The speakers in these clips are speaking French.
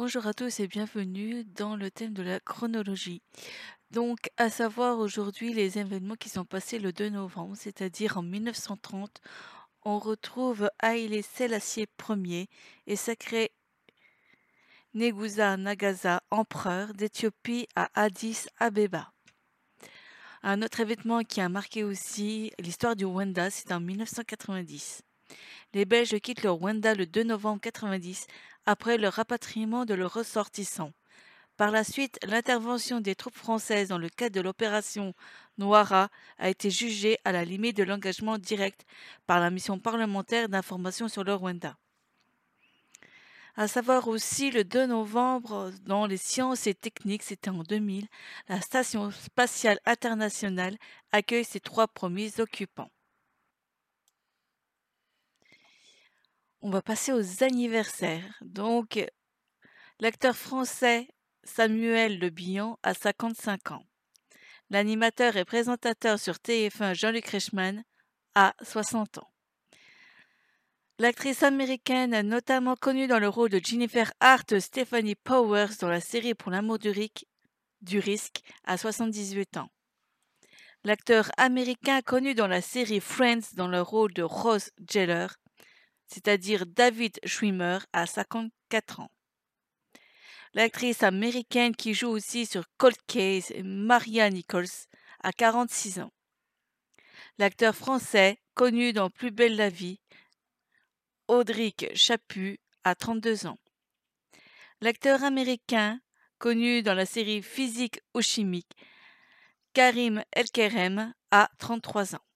Bonjour à tous et bienvenue dans le thème de la chronologie. Donc, à savoir aujourd'hui les événements qui sont passés le 2 novembre, c'est-à-dire en 1930, on retrouve Haïlé Sélassié Ier et sacré Negusa Nagasa, empereur d'Éthiopie à Addis Abeba. Un autre événement qui a marqué aussi l'histoire du Rwanda, c'est en 1990. Les Belges quittent le Rwanda le 2 novembre 90 après le rapatriement de leurs ressortissants. Par la suite, l'intervention des troupes françaises dans le cadre de l'opération Noira a été jugée à la limite de l'engagement direct par la mission parlementaire d'information sur le Rwanda. À savoir aussi le 2 novembre, dans les sciences et techniques, c'était en 2000, la Station spatiale internationale accueille ses trois premiers occupants. On va passer aux anniversaires. Donc, l'acteur français Samuel Le Bihan a 55 ans. L'animateur et présentateur sur TF1 Jean-Luc Reichmann a 60 ans. L'actrice américaine, notamment connue dans le rôle de Jennifer Hart, Stephanie Powers dans la série Pour l'amour du, du risque, a 78 ans. L'acteur américain connu dans la série Friends dans le rôle de Rose Geller, c'est-à-dire David Schwimmer, a 54 ans. L'actrice américaine qui joue aussi sur Cold Case, Maria Nichols, a 46 ans. L'acteur français, connu dans Plus belle la vie, Audric Chaput, a 32 ans. L'acteur américain, connu dans la série Physique ou chimique, Karim Elkerem, a 33 ans.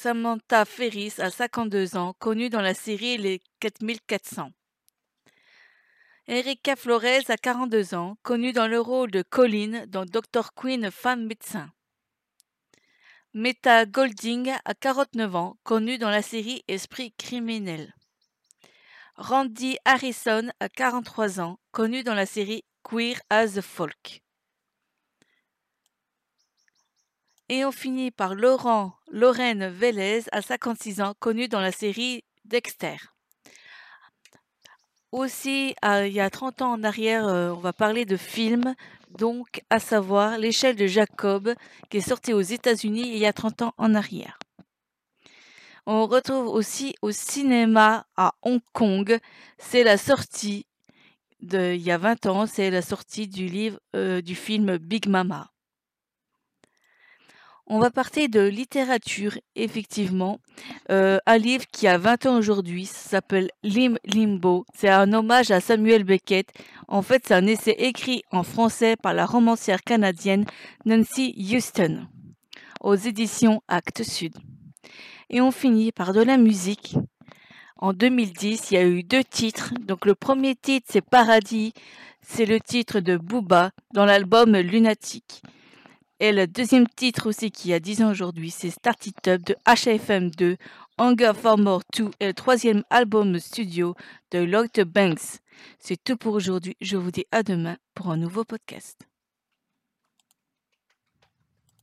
Samantha Ferris a 52 ans, connue dans la série Les 4400. Erika Flores a 42 ans, connue dans le rôle de Colleen dans Dr. Queen Femme médecin. Meta Golding a 49 ans, connue dans la série Esprit criminel. Randy Harrison a 43 ans, connu dans la série Queer as Folk. Et on finit par Laurent Lorraine Vélez, à 56 ans, connue dans la série Dexter. Aussi, il y a 30 ans en arrière, euh, on va parler de films, donc à savoir L'échelle de Jacob, qui est sorti aux États-Unis il y a 30 ans en arrière. On retrouve aussi au cinéma à Hong Kong, c'est la sortie de, il y a 20 ans, c'est la sortie du livre, euh, du film Big Mama. On va partir de littérature, effectivement. Euh, un livre qui a 20 ans aujourd'hui, s'appelle Lim Limbo. C'est un hommage à Samuel Beckett. En fait, c'est un essai écrit en français par la romancière canadienne Nancy Houston, aux éditions Actes Sud. Et on finit par de la musique. En 2010, il y a eu deux titres. Donc le premier titre, c'est Paradis. C'est le titre de Booba dans l'album Lunatic. Et le deuxième titre aussi qui a 10 ans aujourd'hui, c'est Start It Up de HFM2, Hunger for More 2 et le troisième album studio de Lloyd Banks. C'est tout pour aujourd'hui. Je vous dis à demain pour un nouveau podcast.